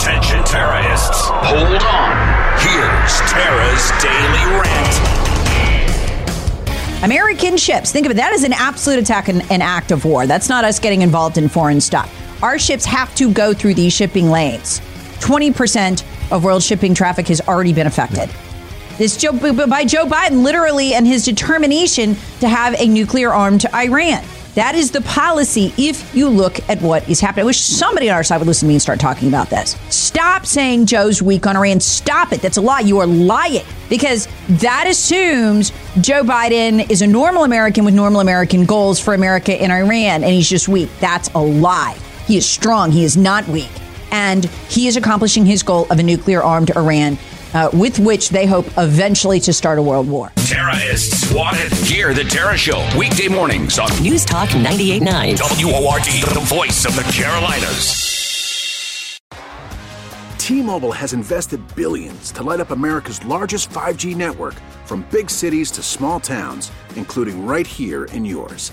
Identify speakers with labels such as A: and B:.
A: Attention terrorists. Hold on. Here's Tara's Daily Rant.
B: American ships, think of it, that is an absolute attack and an act of war. That's not us getting involved in foreign stuff. Our ships have to go through these shipping lanes. 20% of world shipping traffic has already been affected. This Joe, by Joe Biden, literally, and his determination to have a nuclear arm to Iran. That is the policy if you look at what is happening. I wish somebody on our side would listen to me and start talking about this. Stop saying Joe's weak on Iran. Stop it. That's a lie. You are lying because that assumes Joe Biden is a normal American with normal American goals for America and Iran, and he's just weak. That's a lie. He is strong. He is not weak. And he is accomplishing his goal of a nuclear armed Iran uh, with which they hope eventually to start a world war.
A: Terrorists is swatted. Hear the Tara Show weekday mornings on
C: News Talk 98.9.
A: WORD, the voice of the Carolinas.
D: T-Mobile has invested billions to light up America's largest 5G network from big cities to small towns, including right here in yours.